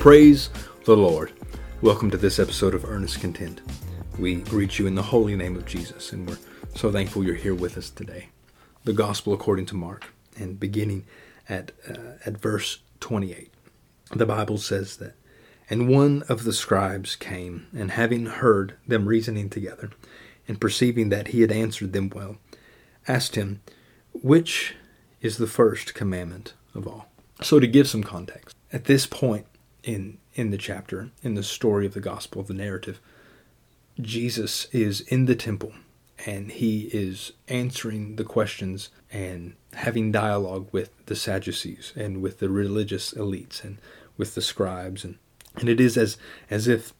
praise the Lord. Welcome to this episode of Earnest Contend. We greet you in the holy name of Jesus, and we're so thankful you're here with us today. The Gospel according to Mark, and beginning at, uh, at verse 28. The Bible says that, And one of the scribes came, and having heard them reasoning together, and perceiving that he had answered them well, asked him, Which is the first commandment of all? So, to give some context, at this point in in the chapter, in the story of the gospel, of the narrative, Jesus is in the temple and he is answering the questions and having dialogue with the Sadducees and with the religious elites and with the scribes. And and it is as as if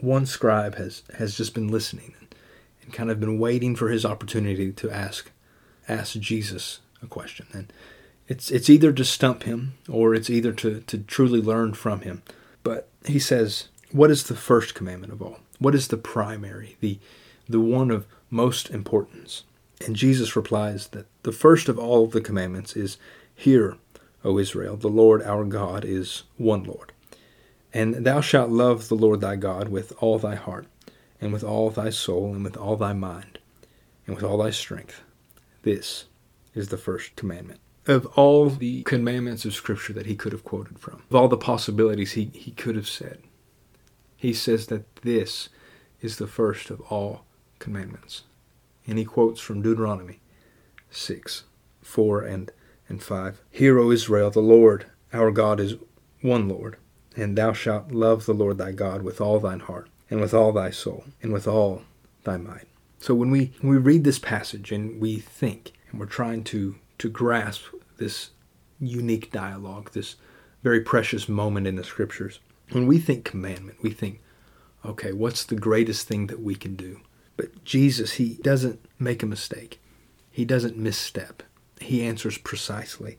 one scribe has has just been listening and, and kind of been waiting for his opportunity to ask ask Jesus a question. And it's it's either to stump him or it's either to, to truly learn from him but he says, What is the first commandment of all? What is the primary, the, the one of most importance? And Jesus replies that the first of all the commandments is, Hear, O Israel, the Lord our God is one Lord. And thou shalt love the Lord thy God with all thy heart, and with all thy soul, and with all thy mind, and with all thy strength. This is the first commandment of all the commandments of Scripture that he could have quoted from, of all the possibilities he, he could have said, he says that this is the first of all commandments. And he quotes from Deuteronomy 6, 4, and, and 5. Hear, O Israel, the Lord our God is one Lord, and thou shalt love the Lord thy God with all thine heart, and with all thy soul, and with all thy might. So when we, when we read this passage and we think, and we're trying to to grasp this unique dialogue, this very precious moment in the scriptures. When we think commandment, we think, okay, what's the greatest thing that we can do? But Jesus, he doesn't make a mistake. He doesn't misstep. He answers precisely,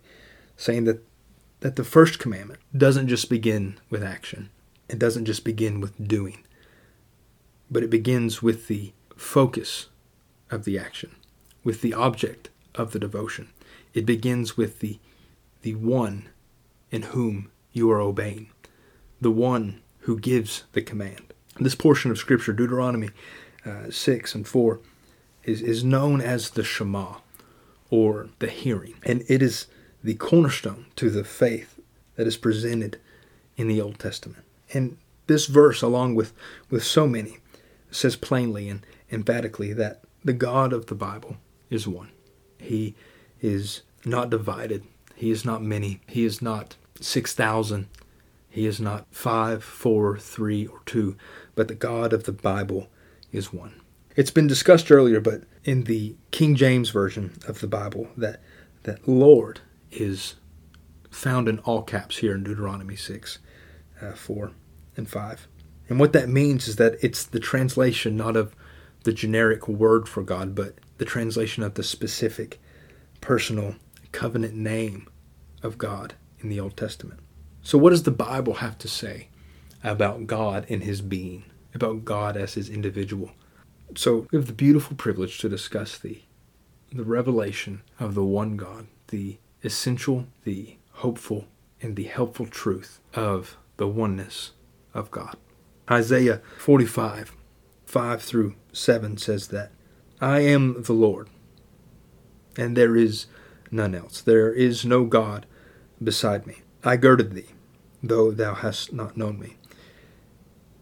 saying that that the first commandment doesn't just begin with action. It doesn't just begin with doing. But it begins with the focus of the action, with the object of the devotion. It begins with the, the one in whom you are obeying, the one who gives the command. This portion of Scripture, Deuteronomy uh, 6 and 4, is, is known as the Shema, or the hearing. And it is the cornerstone to the faith that is presented in the Old Testament. And this verse, along with, with so many, says plainly and emphatically that the God of the Bible is one. He is not divided. He is not many. He is not 6,000. He is not five, four, three, or two, but the God of the Bible is one. It's been discussed earlier, but in the King James Version of the Bible, that, that Lord is found in all caps here in Deuteronomy 6, uh, 4, and 5. And what that means is that it's the translation not of the generic word for God, but the translation of the specific personal covenant name of God in the Old Testament. So, what does the Bible have to say about God and his being, about God as his individual? So, we have the beautiful privilege to discuss the, the revelation of the one God, the essential, the hopeful, and the helpful truth of the oneness of God. Isaiah 45, 5 through 7 says that I am the Lord, and there is none else. There is no God beside me. I girded thee, though thou hast not known me,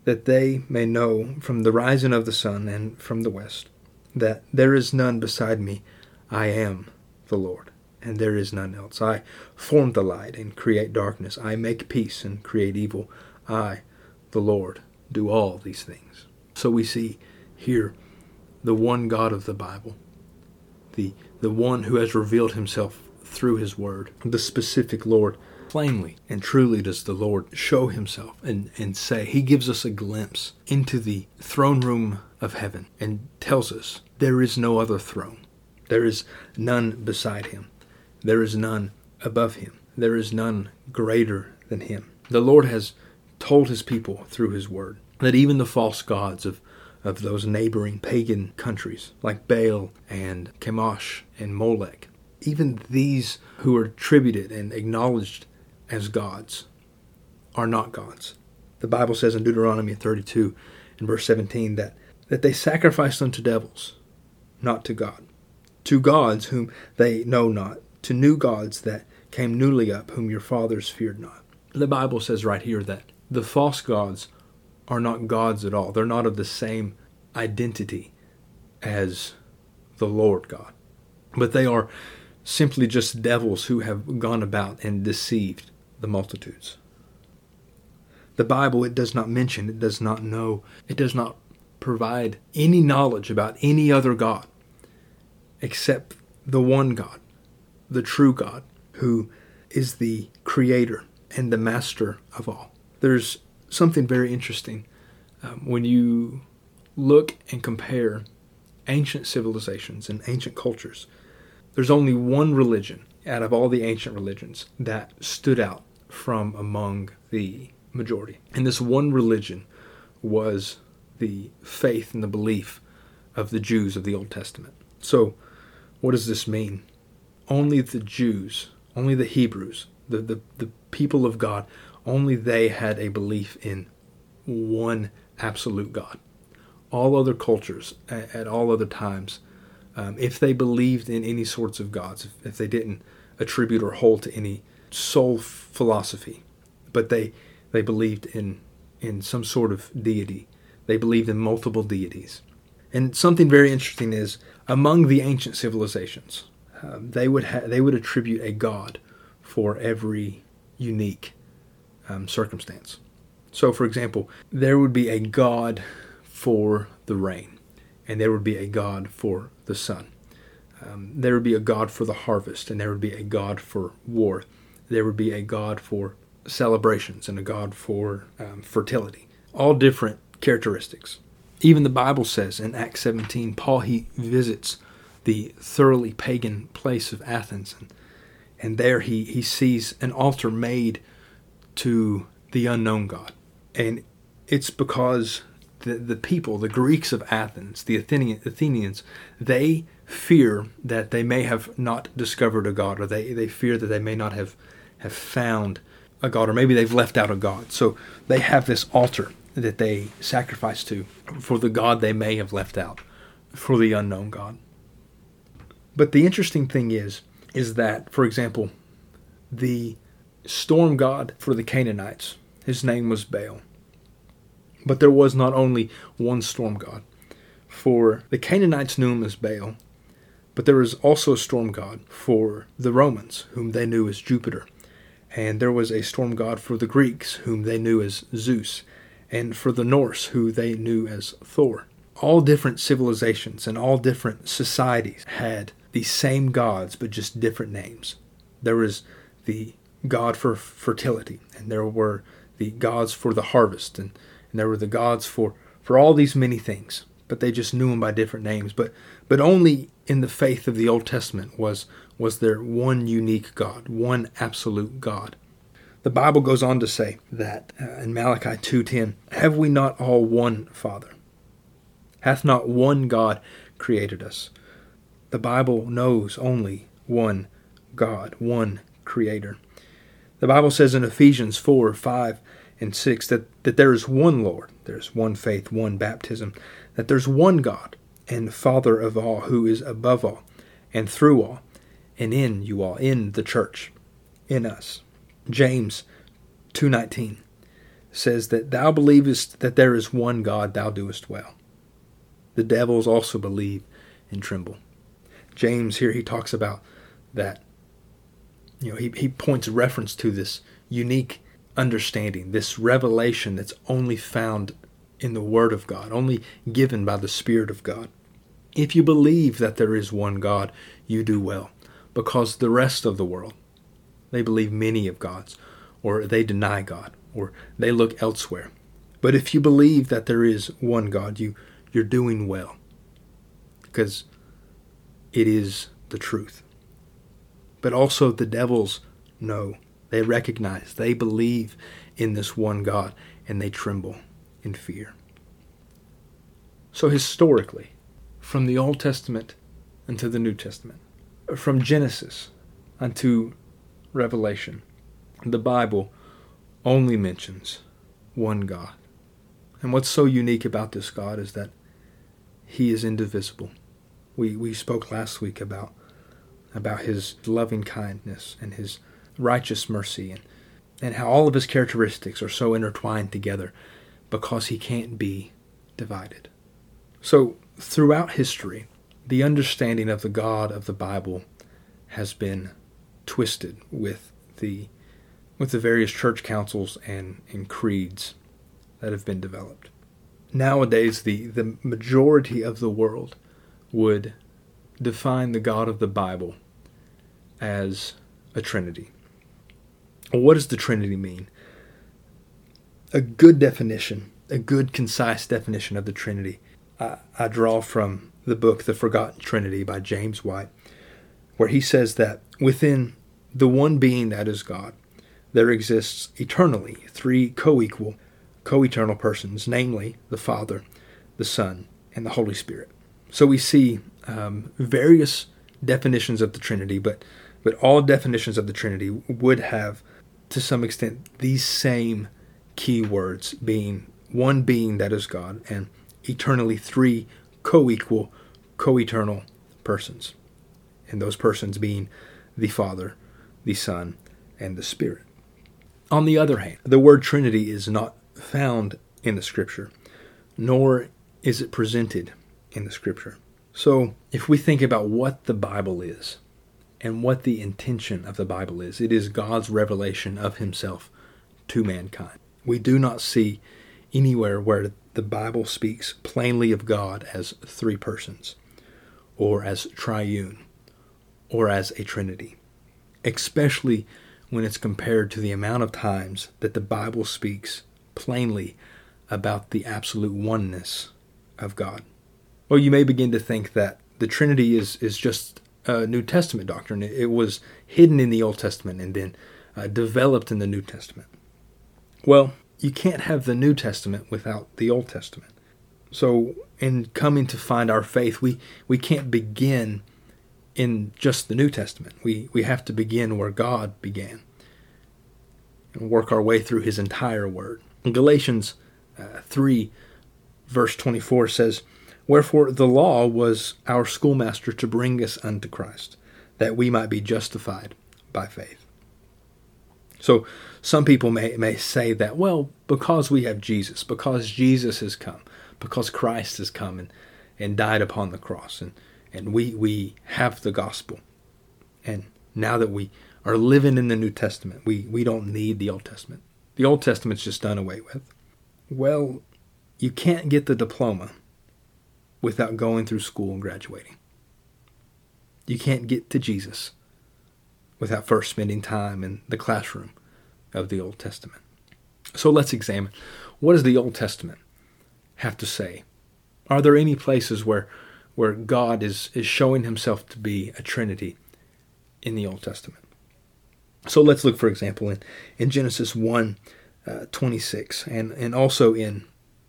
that they may know from the rising of the sun and from the west, that there is none beside me. I am the Lord, and there is none else. I form the light and create darkness. I make peace and create evil. I, the Lord, do all these things. So we see here the one God of the Bible, the the one who has revealed himself through his word, the specific Lord. Plainly and truly does the Lord show himself and, and say, He gives us a glimpse into the throne room of heaven and tells us there is no other throne. There is none beside him. There is none above him. There is none greater than him. The Lord has told his people through his word that even the false gods of of those neighboring pagan countries like Baal and Chemosh and Molech. Even these who are attributed and acknowledged as gods are not gods. The Bible says in Deuteronomy 32 and verse 17 that, that they sacrificed unto devils, not to God, to gods whom they know not, to new gods that came newly up, whom your fathers feared not. The Bible says right here that the false gods are not gods at all. They're not of the same identity as the Lord God, but they are simply just devils who have gone about and deceived the multitudes. The Bible, it does not mention, it does not know, it does not provide any knowledge about any other God except the one God, the true God, who is the creator and the master of all. There's something very interesting um, when you look and compare ancient civilizations and ancient cultures. There's only one religion out of all the ancient religions that stood out from among the majority. And this one religion was the faith and the belief of the Jews of the Old Testament. So, what does this mean? Only the Jews, only the Hebrews, the, the, the people of God, only they had a belief in one absolute God. All other cultures, at, at all other times, um, if they believed in any sorts of gods, if, if they didn't attribute or hold to any soul philosophy, but they they believed in in some sort of deity. They believed in multiple deities. And something very interesting is among the ancient civilizations, um, they would ha- they would attribute a god for every unique um, circumstance. So, for example, there would be a god for the rain, and there would be a god for the sun. Um, there would be a god for the harvest, and there would be a god for war. There would be a god for celebrations and a god for um, fertility. All different characteristics. Even the Bible says in Acts 17, Paul he visits the thoroughly pagan place of Athens, and, and there he, he sees an altar made to the unknown God. And it's because the, the people, the Greeks of Athens, the Athenian, Athenians, they fear that they may have not discovered a God, or they, they fear that they may not have, have found a God, or maybe they've left out a God. So they have this altar that they sacrifice to for the God they may have left out, for the unknown God. But the interesting thing is, is that, for example, the storm god for the Canaanites, his name was Baal. But there was not only one storm god. For the Canaanites knew him as Baal, but there was also a storm god for the Romans, whom they knew as Jupiter. And there was a storm god for the Greeks, whom they knew as Zeus, and for the Norse, who they knew as Thor. All different civilizations and all different societies had the same gods, but just different names. There was the god for fertility, and there were the gods for the harvest, and, and there were the gods for, for all these many things, but they just knew them by different names. But but only in the faith of the Old Testament was was there one unique God, one absolute God. The Bible goes on to say that uh, in Malachi 2:10, "Have we not all one Father? Hath not one God created us?" The Bible knows only one God, one creator. The Bible says in Ephesians 4 5 and 6 that, that there is one Lord, there's one faith, one baptism, that there's one God and Father of all, who is above all and through all, and in you all, in the church, in us. James 2:19 says that thou believest that there is one God, thou doest well. The devils also believe and tremble. James here he talks about that you know, he, he points reference to this unique understanding, this revelation that's only found in the Word of God, only given by the Spirit of God. If you believe that there is one God, you do well, because the rest of the world, they believe many of gods, or they deny God, or they look elsewhere. But if you believe that there is one God, you, you're doing well, because it is the truth but also the devils know. They recognize, they believe in this one God, and they tremble in fear. So, historically, from the Old Testament unto the New Testament, from Genesis unto Revelation, the Bible only mentions one God. And what's so unique about this God is that he is indivisible. We, we spoke last week about, about his loving kindness and his righteous mercy and, and how all of his characteristics are so intertwined together because he can't be divided. So, throughout history, the understanding of the God of the Bible has been twisted with the with the various church councils and, and creeds that have been developed. Nowadays, the, the majority of the world would define the God of the Bible as a Trinity. What does the Trinity mean? A good definition, a good, concise definition of the Trinity, I, I draw from the book The Forgotten Trinity by James White, where he says that within the one being that is God, there exists eternally three co equal, co eternal persons, namely the Father, the Son, and the Holy Spirit. So we see um, various definitions of the Trinity, but, but all definitions of the Trinity would have, to some extent, these same key words being one being that is God and eternally three co equal, co eternal persons. And those persons being the Father, the Son, and the Spirit. On the other hand, the word Trinity is not found in the Scripture, nor is it presented in the Scripture. So, if we think about what the Bible is and what the intention of the Bible is, it is God's revelation of Himself to mankind. We do not see anywhere where the Bible speaks plainly of God as three persons, or as triune, or as a trinity, especially when it's compared to the amount of times that the Bible speaks plainly about the absolute oneness of God. Well, you may begin to think that the Trinity is, is just a New Testament doctrine. It was hidden in the Old Testament and then uh, developed in the New Testament. Well, you can't have the New Testament without the Old Testament. So, in coming to find our faith, we, we can't begin in just the New Testament. We, we have to begin where God began and work our way through his entire word. In Galatians uh, 3, verse 24 says, Wherefore the law was our schoolmaster to bring us unto Christ, that we might be justified by faith. So some people may, may say that, well, because we have Jesus, because Jesus has come, because Christ has come and, and died upon the cross, and, and we, we have the gospel. And now that we are living in the New Testament, we, we don't need the Old Testament. The Old Testament's just done away with. Well, you can't get the diploma without going through school and graduating. You can't get to Jesus without first spending time in the classroom of the Old Testament. So let's examine what does the Old Testament have to say? Are there any places where where God is, is showing himself to be a Trinity in the Old Testament? So let's look, for example, in, in Genesis 1 uh, 26 and, and also in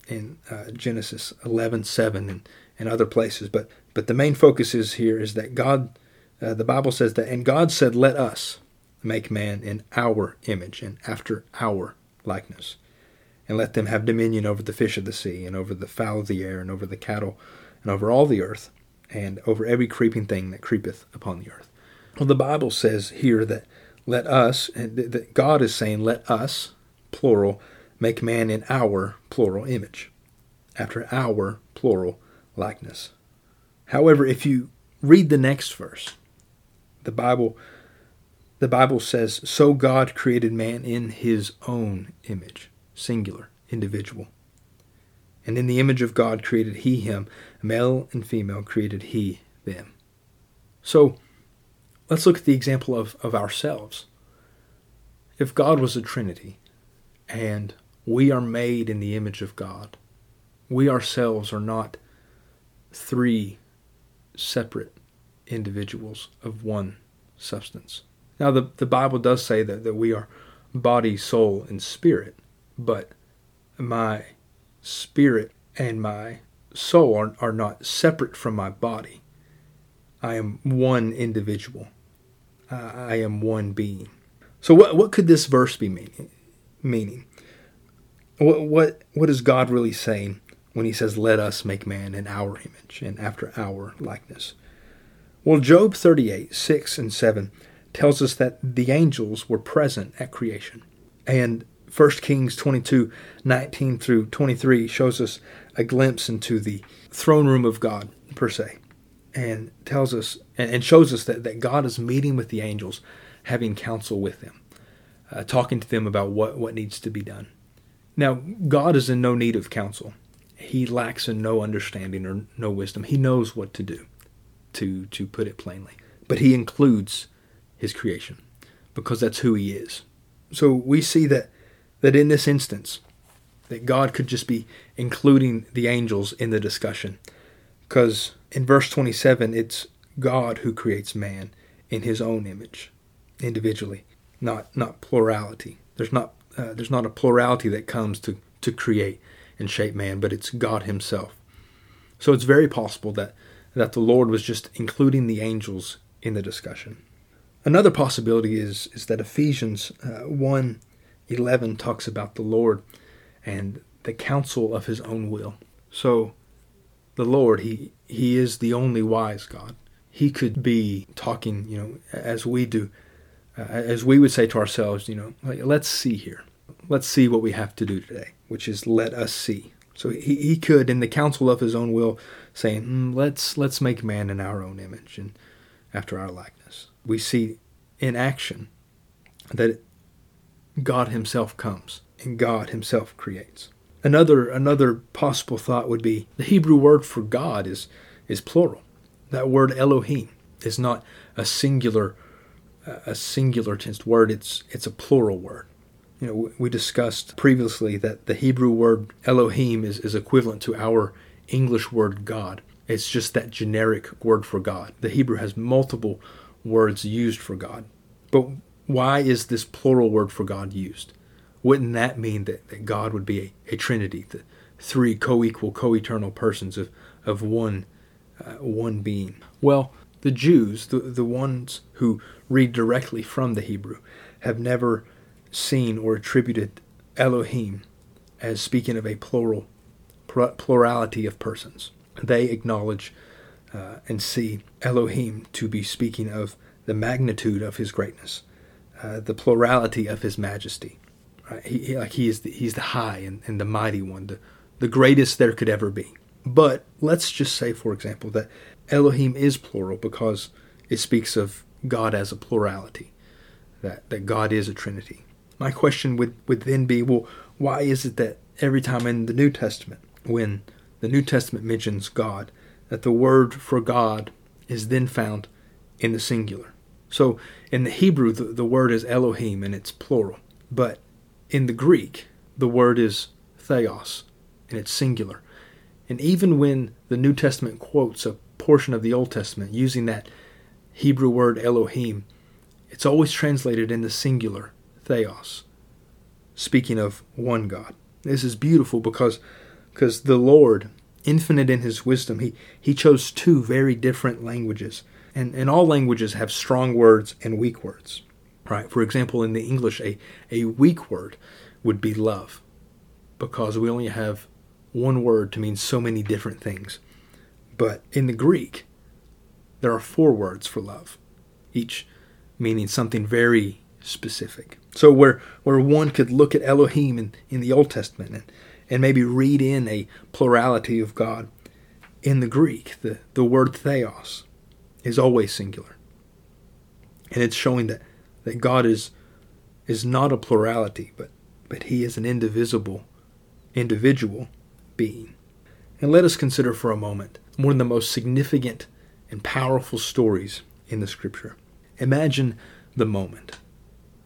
in uh, Genesis 11 7 and, and other places. But, but the main focus is here is that God, uh, the Bible says that, and God said, Let us make man in our image and after our likeness, and let them have dominion over the fish of the sea, and over the fowl of the air, and over the cattle, and over all the earth, and over every creeping thing that creepeth upon the earth. Well, the Bible says here that let us, that God is saying, let us, plural, make man in our, plural, image, after our, plural, likeness. However, if you read the next verse, the Bible the Bible says, "So God created man in his own image, singular, individual. And in the image of God created he him, male and female created he them." So, let's look at the example of, of ourselves. If God was a trinity and we are made in the image of God, we ourselves are not three separate individuals of one substance. Now, the, the Bible does say that, that we are body, soul, and spirit, but my spirit and my soul are, are not separate from my body. I am one individual. I am one being. So, what, what could this verse be meaning? meaning? What, what, what is God really saying when he says, Let us make man in our image and after our likeness? Well, Job 38, 6 and 7 tells us that the angels were present at creation. And 1 Kings 22, 19 through 23 shows us a glimpse into the throne room of God, per se, and tells us and shows us that, that God is meeting with the angels, having counsel with them, uh, talking to them about what, what needs to be done. Now, God is in no need of counsel. He lacks in no understanding or no wisdom. He knows what to do, to, to put it plainly. But he includes his creation because that's who he is. So we see that that in this instance that God could just be including the angels in the discussion because in verse 27 it's God who creates man in his own image individually not not plurality there's not uh, there's not a plurality that comes to to create and shape man but it's God himself so it's very possible that that the Lord was just including the angels in the discussion Another possibility is is that Ephesians uh, one eleven talks about the Lord and the counsel of His own will. So, the Lord, He He is the only wise God. He could be talking, you know, as we do, uh, as we would say to ourselves, you know, like, let's see here, let's see what we have to do today, which is let us see. So he, he could, in the counsel of his own will, saying, mm, let's let's make man in our own image and after our likeness we see in action that God himself comes and God himself creates. Another another possible thought would be the Hebrew word for God is is plural. That word Elohim is not a singular a singular tensed word. It's it's a plural word. You know, we discussed previously that the Hebrew word Elohim is, is equivalent to our English word God. It's just that generic word for God. The Hebrew has multiple words used for God. But why is this plural word for God used? Wouldn't that mean that, that God would be a, a trinity, the three co equal, co eternal persons of, of one, uh, one being? Well, the Jews, the, the ones who read directly from the Hebrew, have never seen or attributed Elohim as speaking of a plural plurality of persons. They acknowledge uh, and see Elohim to be speaking of the magnitude of his greatness, uh, the plurality of his majesty. Right? He, he, like he is the, he's the high and, and the mighty one, the, the greatest there could ever be. But let's just say, for example, that Elohim is plural because it speaks of God as a plurality, that, that God is a trinity. My question would, would then be well, why is it that every time in the New Testament, when the New Testament mentions God, that the word for God is then found in the singular. So in the Hebrew, the, the word is Elohim and it's plural. But in the Greek, the word is theos and it's singular. And even when the New Testament quotes a portion of the Old Testament using that Hebrew word Elohim, it's always translated in the singular, theos, speaking of one God. This is beautiful because because the Lord infinite in his wisdom, he, he chose two very different languages. And, and all languages have strong words and weak words. Right? For example, in the English, a, a weak word would be love, because we only have one word to mean so many different things. But in the Greek, there are four words for love, each meaning something very specific. So where where one could look at Elohim in, in the Old Testament and, and maybe read in a plurality of God. In the Greek, the, the word theos is always singular. And it's showing that, that God is is not a plurality, but, but he is an indivisible, individual being. And let us consider for a moment one of the most significant and powerful stories in the scripture. Imagine the moment.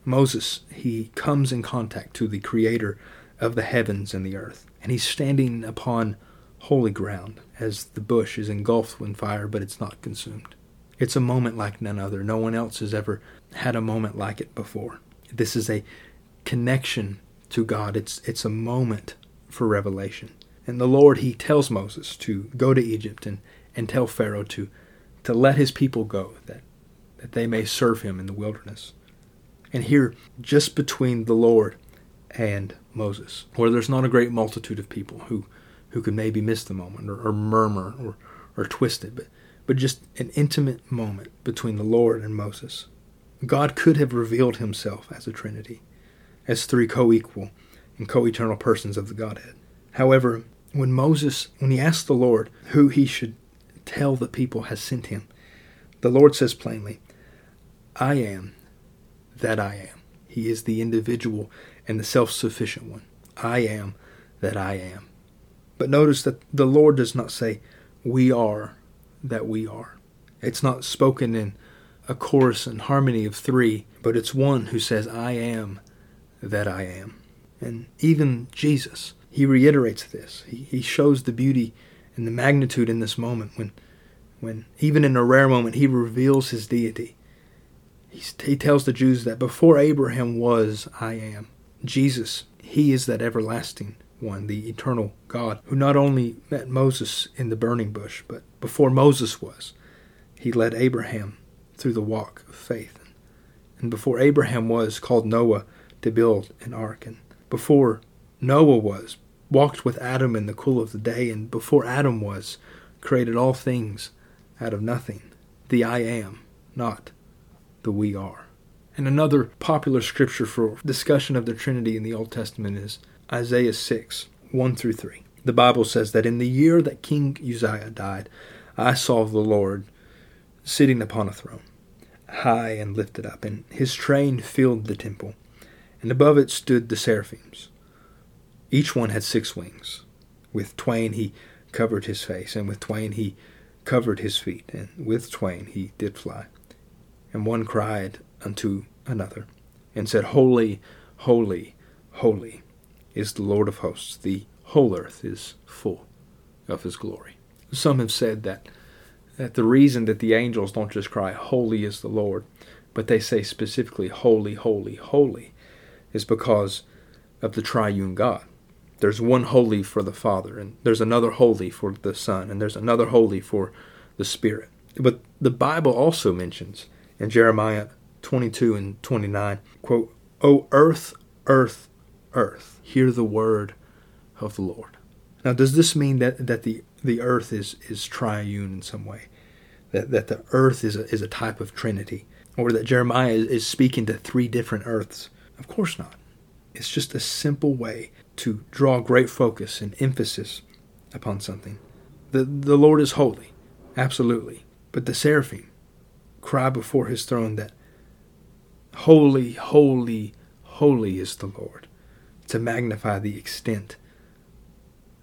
Moses, he comes in contact to the creator of the heavens and the earth. And he's standing upon holy ground as the bush is engulfed in fire, but it's not consumed. It's a moment like none other. No one else has ever had a moment like it before. This is a connection to God. It's it's a moment for revelation. And the Lord he tells Moses to go to Egypt and, and tell Pharaoh to to let his people go, that that they may serve him in the wilderness. And here, just between the Lord and Moses, where there's not a great multitude of people who, who could maybe miss the moment or, or murmur or, or twist it, but, but just an intimate moment between the Lord and Moses. God could have revealed himself as a Trinity, as three co equal and co eternal persons of the Godhead. However, when Moses, when he asked the Lord who he should tell the people has sent him, the Lord says plainly, I am that I am. He is the individual and the self sufficient one. I am that I am. But notice that the Lord does not say, We are that we are. It's not spoken in a chorus and harmony of three, but it's one who says, I am that I am. And even Jesus, he reiterates this. He, he shows the beauty and the magnitude in this moment when, when, even in a rare moment, he reveals his deity. He, he tells the Jews that before Abraham was, I am. Jesus, he is that everlasting one, the eternal God, who not only met Moses in the burning bush, but before Moses was, he led Abraham through the walk of faith. And before Abraham was, called Noah to build an ark. And before Noah was, walked with Adam in the cool of the day. And before Adam was, created all things out of nothing. The I am, not we are. And another popular scripture for discussion of the Trinity in the Old Testament is Isaiah 6, 1 through 3. The Bible says that in the year that King Uzziah died, I saw the Lord sitting upon a throne, high and lifted up, and his train filled the temple. And above it stood the seraphims. Each one had six wings. With twain he covered his face, and with twain he covered his feet, and with twain he did fly. And one cried unto another, and said, Holy, holy, holy is the Lord of hosts. The whole earth is full of his glory. Some have said that that the reason that the angels don't just cry, Holy is the Lord, but they say specifically, Holy, holy, holy, is because of the triune God. There's one holy for the Father, and there's another holy for the Son, and there's another holy for the Spirit. But the Bible also mentions in Jeremiah 22 and 29, quote, O earth, earth, earth, hear the word of the Lord. Now, does this mean that, that the the earth is, is triune in some way, that, that the earth is a, is a type of trinity, or that Jeremiah is, is speaking to three different earths. Of course not. It's just a simple way to draw great focus and emphasis upon something. The, the Lord is holy, absolutely. But the seraphim cry before his throne that holy, holy, holy is the Lord, to magnify the extent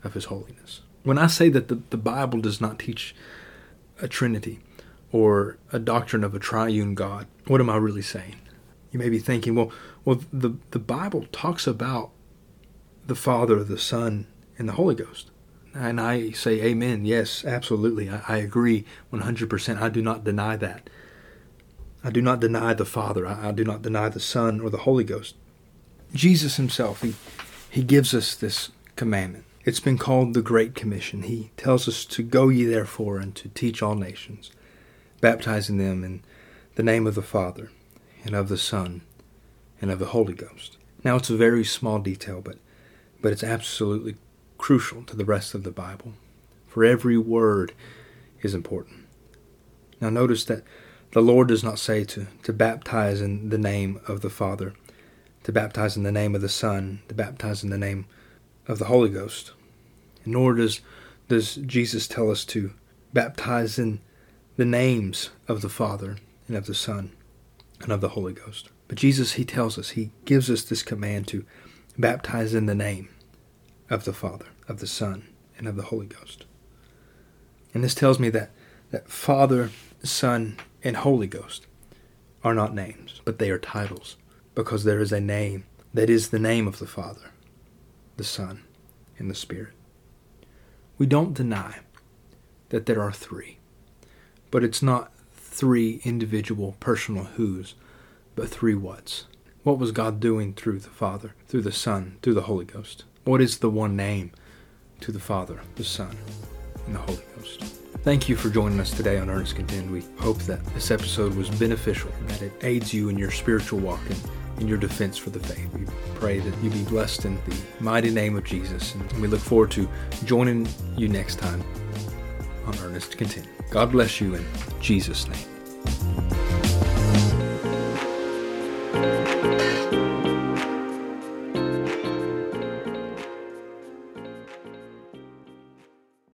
of his holiness. When I say that the, the Bible does not teach a Trinity or a doctrine of a triune God, what am I really saying? You may be thinking, well, well, the, the Bible talks about the Father, the Son, and the Holy Ghost. And I say, Amen. Yes, absolutely. I, I agree 100%. I do not deny that. I do not deny the Father. I, I do not deny the Son or the Holy Ghost. Jesus himself, he, he gives us this commandment. It's been called the Great Commission. He tells us to go ye therefore and to teach all nations, baptizing them in the name of the Father and of the Son and of the Holy Ghost. Now it's a very small detail, but but it's absolutely crucial to the rest of the Bible. For every word is important. Now notice that the Lord does not say to, to baptize in the name of the Father, to baptize in the name of the Son, to baptize in the name of the Holy Ghost. Nor does, does Jesus tell us to baptize in the names of the Father and of the Son and of the Holy Ghost. But Jesus, He tells us, He gives us this command to baptize in the name of the Father, of the Son, and of the Holy Ghost. And this tells me that, that Father, Son, and Holy Ghost are not names, but they are titles, because there is a name that is the name of the Father, the Son, and the Spirit. We don't deny that there are three, but it's not three individual personal who's, but three whats. What was God doing through the Father, through the Son, through the Holy Ghost? What is the one name to the Father, the Son, and the Holy Ghost? Thank you for joining us today on Earnest Contend. We hope that this episode was beneficial, and that it aids you in your spiritual walk and in your defense for the faith. We pray that you be blessed in the mighty name of Jesus. And we look forward to joining you next time on Earnest Contend. God bless you in Jesus' name.